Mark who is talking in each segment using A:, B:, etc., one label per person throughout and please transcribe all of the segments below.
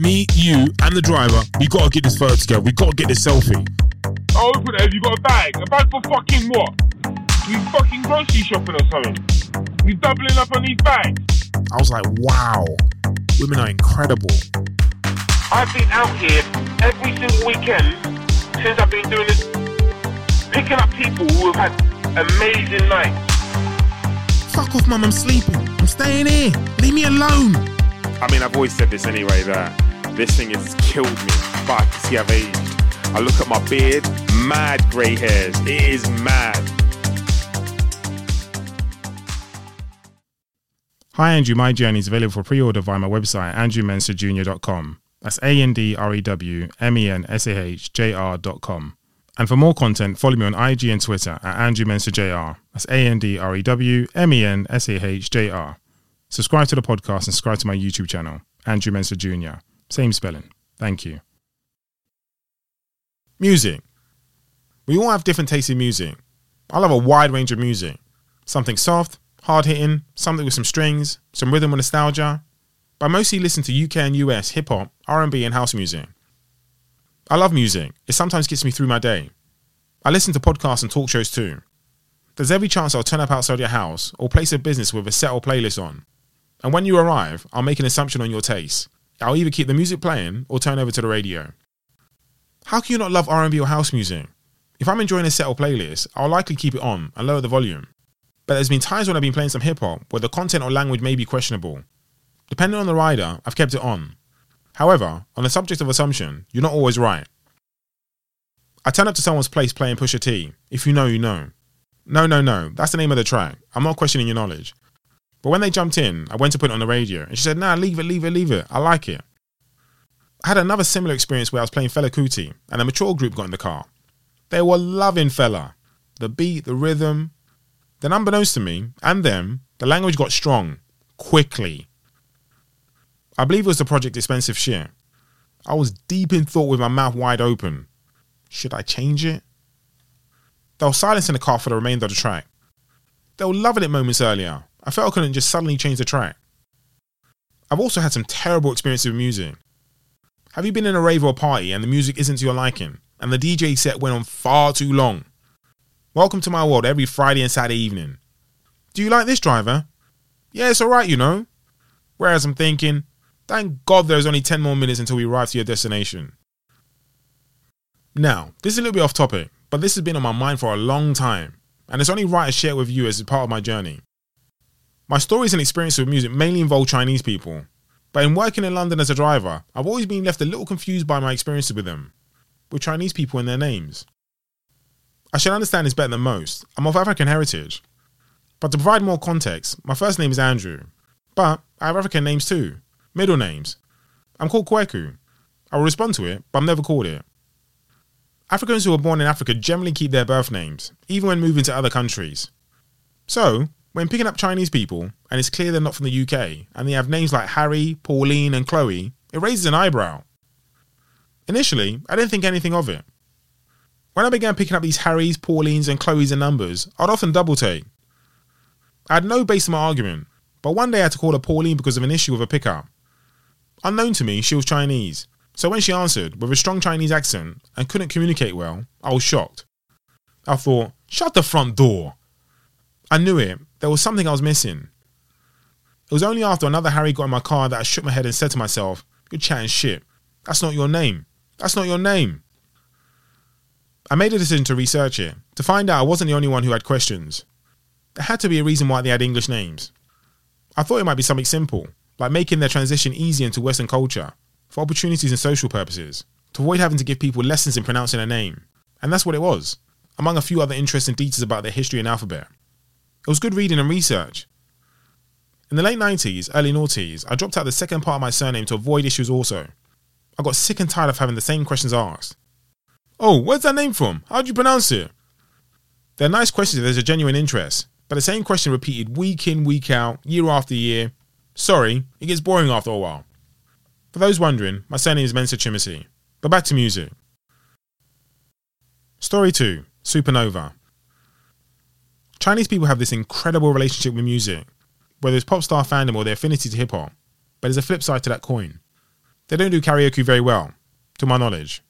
A: me, you, and the driver, we gotta get this photo together. We gotta get this selfie.
B: Oh, open it. Have you got a bag? A bag for fucking what? We fucking grocery shopping or something? We doubling up on these bags?
A: I was like, wow, women are incredible.
B: I've been out here every single weekend since I've been doing this, picking up people who have had amazing nights.
A: Fuck off, mum, I'm sleeping. I'm staying here. Leave me alone.
C: I mean, I've always said this anyway that this thing has killed me, can see I've aged. I look at my beard, mad grey hairs. It is mad.
A: Hi, Andrew. My journey is available for pre order via my website, andrewmensahjr.com. That's A N D R E W M E N S A H J R.com. And for more content, follow me on IG and Twitter at Andrew Mensah Jr. That's A N D R E W M E N S A H J R. Subscribe to the podcast and subscribe to my YouTube channel, Andrew Mensah Jr. Same spelling. Thank you. Music. We all have different tastes in music. I love a wide range of music. Something soft, hard hitting, something with some strings, some rhythm and nostalgia. But I mostly listen to UK and US hip hop, R&B and house music. I love music. It sometimes gets me through my day. I listen to podcasts and talk shows too. There's every chance I'll turn up outside your house or place a business with a set or playlist on. And when you arrive, I'll make an assumption on your taste. I'll either keep the music playing or turn over to the radio. How can you not love R&B or house music? If I'm enjoying a set or playlist, I'll likely keep it on and lower the volume. But there's been times when I've been playing some hip hop where the content or language may be questionable. Depending on the rider, I've kept it on. However, on the subject of assumption, you're not always right. I turn up to someone's place playing Pusha T. If you know, you know. No, no, no, that's the name of the track. I'm not questioning your knowledge. But when they jumped in, I went to put it on the radio, and she said, "Nah, leave it, leave it, leave it. I like it." I had another similar experience where I was playing Fela Kuti, and a mature group got in the car. They were loving Fela. the beat, the rhythm. Then, unbeknownst to me and them, the language got strong quickly. I believe it was the Project Expensive shit. I was deep in thought with my mouth wide open. Should I change it? There was silence in the car for the remainder of the track. They were loving it moments earlier. I felt I couldn't just suddenly change the track. I've also had some terrible experiences with music. Have you been in a rave or party and the music isn't to your liking, and the DJ set went on far too long? Welcome to my world every Friday and Saturday evening. Do you like this driver? Yeah, it's alright, you know. Whereas I'm thinking, thank God there's only 10 more minutes until we arrive to your destination. Now, this is a little bit off topic, but this has been on my mind for a long time, and it's only right to share it with you as part of my journey. My stories and experiences with music mainly involve Chinese people, but in working in London as a driver, I've always been left a little confused by my experiences with them, with Chinese people and their names. I should understand this better than most. I'm of African heritage. But to provide more context, my first name is Andrew, but I have African names too, middle names. I'm called Kweku. I will respond to it, but I'm never called it. Africans who are born in Africa generally keep their birth names, even when moving to other countries. So, when picking up Chinese people, and it's clear they're not from the UK, and they have names like Harry, Pauline, and Chloe, it raises an eyebrow. Initially, I didn't think anything of it. When I began picking up these Harrys, Paulines, and Chloes in numbers, I'd often double take. I had no base in my argument, but one day I had to call her Pauline because of an issue with a pickup. Unknown to me, she was Chinese, so when she answered with a strong Chinese accent and couldn't communicate well, I was shocked. I thought, shut the front door. I knew it. There was something I was missing. It was only after another Harry got in my car that I shook my head and said to myself, You're chatting shit. That's not your name. That's not your name. I made a decision to research it, to find out I wasn't the only one who had questions. There had to be a reason why they had English names. I thought it might be something simple, like making their transition easy into Western culture, for opportunities and social purposes, to avoid having to give people lessons in pronouncing a name. And that's what it was, among a few other interesting details about their history and alphabet. It was good reading and research. In the late 90s, early noughties, I dropped out the second part of my surname to avoid issues also. I got sick and tired of having the same questions asked. Oh, where's that name from? How do you pronounce it? They're nice questions if there's a genuine interest, but the same question repeated week in, week out, year after year. Sorry, it gets boring after a while. For those wondering, my surname is Mensah Chimacy. But back to music. Story 2 Supernova. Chinese people have this incredible relationship with music, whether it's pop star fandom or their affinity to hip hop, but there's a flip side to that coin. They don't do karaoke very well, to my knowledge.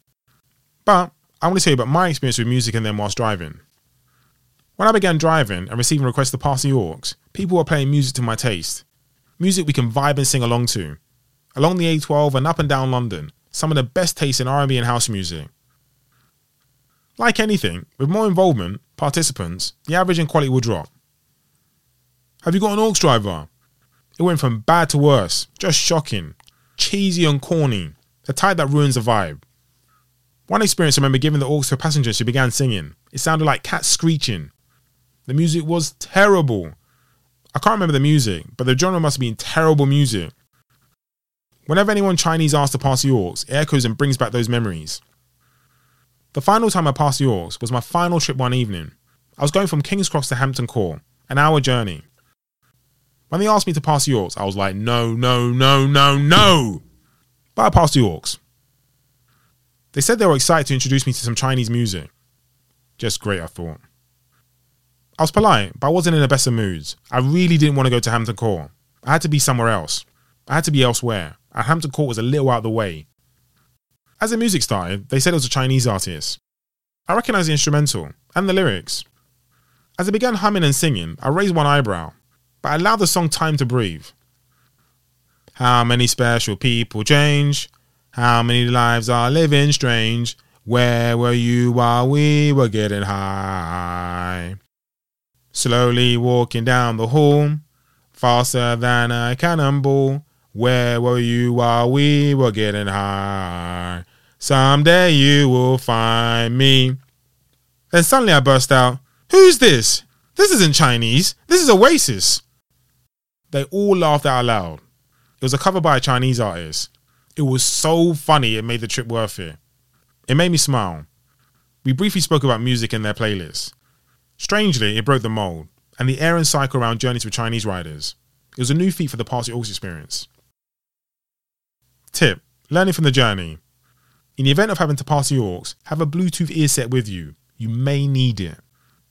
A: But I want to tell you about my experience with music and them whilst driving. When I began driving and receiving requests to pass the aux, people were playing music to my taste. Music we can vibe and sing along to. Along the A12 and up and down London, some of the best taste in R&B and house music. Like anything, with more involvement, participants, the average and quality will drop. Have you got an aux driver? It went from bad to worse, just shocking, cheesy and corny, the type that ruins the vibe. One experience I remember giving the aux to a passenger she began singing. It sounded like cats screeching. The music was terrible. I can't remember the music, but the genre must have been terrible music. Whenever anyone Chinese asks to pass the aux, it echoes and brings back those memories. The final time I passed aux was my final trip one evening. I was going from King's Cross to Hampton Court, an hour journey. When they asked me to pass aux, I was like, no, no, no, no, no. But I passed aux. They said they were excited to introduce me to some Chinese music. Just great, I thought. I was polite, but I wasn't in the best of moods. I really didn't want to go to Hampton Court. I had to be somewhere else. I had to be elsewhere. And Hampton Court was a little out of the way. As the music started, they said it was a Chinese artist. I recognised the instrumental and the lyrics. As I began humming and singing, I raised one eyebrow, but I allowed the song time to breathe. How many special people change? How many lives are living strange? Where were you while we were getting high? Slowly walking down the hall, faster than a cannonball. Where were you while we were getting high? Someday you will find me. Then suddenly I burst out, Who's this? This isn't Chinese. This is Oasis. They all laughed out loud. It was a cover by a Chinese artist. It was so funny, it made the trip worth it. It made me smile. We briefly spoke about music in their playlist. Strangely, it broke the mold, and the air and cycle around journeys with Chinese riders. It was a new feat for the Party Aux experience. Tip Learning from the journey. In the event of having to pass the aux, have a Bluetooth earset with you. You may need it.